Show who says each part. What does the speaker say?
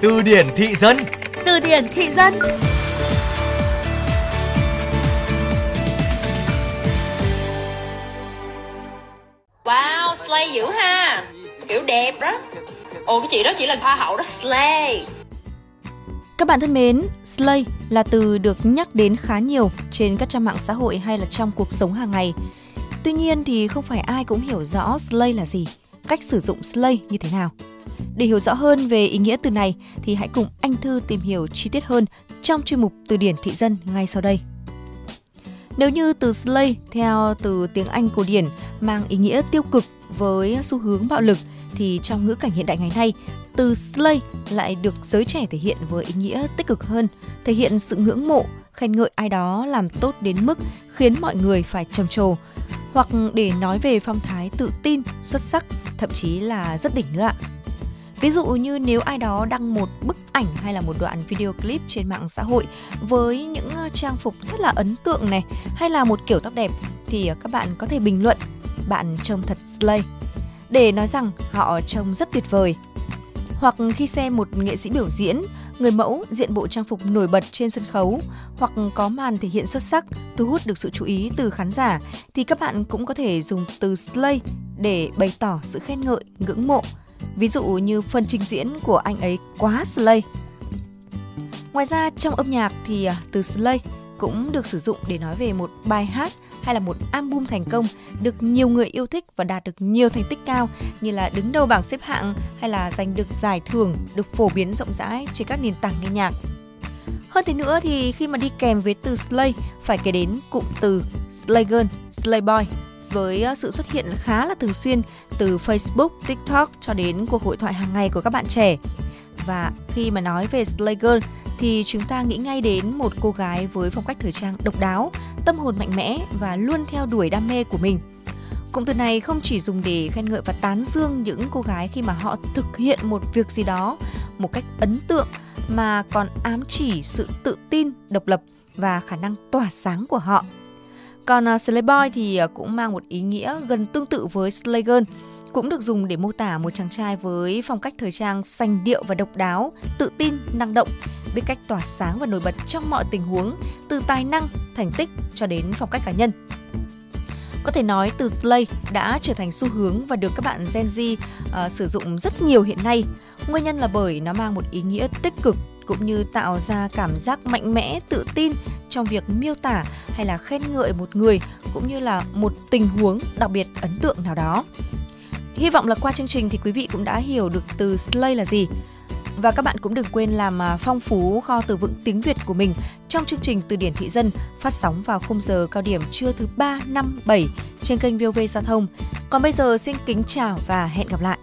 Speaker 1: Từ điển thị dân.
Speaker 2: Từ điển thị dân.
Speaker 3: Wow, slay dữ ha. Kiểu đẹp đó. Ồ cái chị đó chỉ là hoa hậu đó slay.
Speaker 2: Các bạn thân mến, slay là từ được nhắc đến khá nhiều trên các trang mạng xã hội hay là trong cuộc sống hàng ngày. Tuy nhiên thì không phải ai cũng hiểu rõ slay là gì, cách sử dụng slay như thế nào. Để hiểu rõ hơn về ý nghĩa từ này thì hãy cùng anh Thư tìm hiểu chi tiết hơn trong chuyên mục Từ điển thị dân ngay sau đây. Nếu như từ slay theo từ tiếng Anh cổ điển mang ý nghĩa tiêu cực với xu hướng bạo lực thì trong ngữ cảnh hiện đại ngày nay, từ slay lại được giới trẻ thể hiện với ý nghĩa tích cực hơn, thể hiện sự ngưỡng mộ, khen ngợi ai đó làm tốt đến mức khiến mọi người phải trầm trồ, hoặc để nói về phong thái tự tin, xuất sắc, thậm chí là rất đỉnh nữa ạ. Ví dụ như nếu ai đó đăng một bức ảnh hay là một đoạn video clip trên mạng xã hội với những ờ, trang phục rất là ấn tượng này hay là một kiểu tóc đẹp thì ờ, các bạn có thể bình luận bạn trông thật slay để nói rằng họ trông rất tuyệt vời. Hoặc khi xem một nghệ sĩ biểu diễn, người mẫu diện bộ trang phục nổi bật trên sân khấu hoặc có màn thể hiện xuất sắc thu hút được sự chú ý từ khán giả thì các bạn cũng có thể dùng từ slay để bày tỏ sự khen ngợi, ngưỡng mộ Ví dụ như phần trình diễn của anh ấy quá slay. Ngoài ra, trong âm nhạc thì à, từ slay cũng được sử dụng để nói về một bài hát hay là một album thành công được nhiều người yêu thích và đạt được nhiều thành tích cao, như là đứng đầu bảng xếp hạng hay là giành được giải thưởng được phổ biến rộng rãi trên các nền tảng nghe nhạc. Hơn thế nữa thì khi mà đi kèm với từ slay phải kể đến cụm từ slay girl, slay boy với ờ, sự xuất hiện khá là thường xuyên từ Facebook, TikTok cho đến cuộc hội thoại hàng ngày của các bạn trẻ. Và khi mà nói về Slay Girl thì chúng ta nghĩ ngay đến một cô gái với phong cách thời trang độc đáo, tâm hồn mạnh mẽ và luôn theo đuổi đam mê của mình. Cụm từ này không chỉ dùng để khen ngợi và tán dương những cô gái khi mà họ thực hiện một việc gì đó một cách ấn tượng mà còn ám chỉ sự tự tin, độc lập và khả năng tỏa sáng của họ. Còn à, uh, Slay Boy thì uh, cũng mang một ý nghĩa gần tương tự với Slay Girl, cũng được dùng để mô tả một chàng trai với phong cách thời trang sành điệu và độc đáo, tự tin, năng động, biết cách tỏa sáng và nổi bật trong mọi tình huống, từ tài năng, thành tích cho đến phong cách cá nhân. Có thể nói từ slay đã trở thành xu hướng và được các bạn Gen Z uh, sử dụng rất nhiều hiện nay. Nguyên nhân là bởi nó mang một ý nghĩa tích cực cũng như tạo ra cảm giác mạnh mẽ, tự tin trong việc miêu tả hay là khen ngợi một người cũng như là một tình huống đặc biệt ấn tượng nào đó. Hy vọng là qua chương trình thì quý vị cũng đã hiểu được từ slay là gì. Và các bạn cũng đừng quên làm à, phong phú kho từ vựng tiếng Việt của mình trong chương trình Từ điển thị dân phát sóng vào khung giờ cao điểm trưa thứ 3, 5, 7 trên kênh VOV Giao thông. Còn bây giờ xin kính chào và hẹn gặp lại.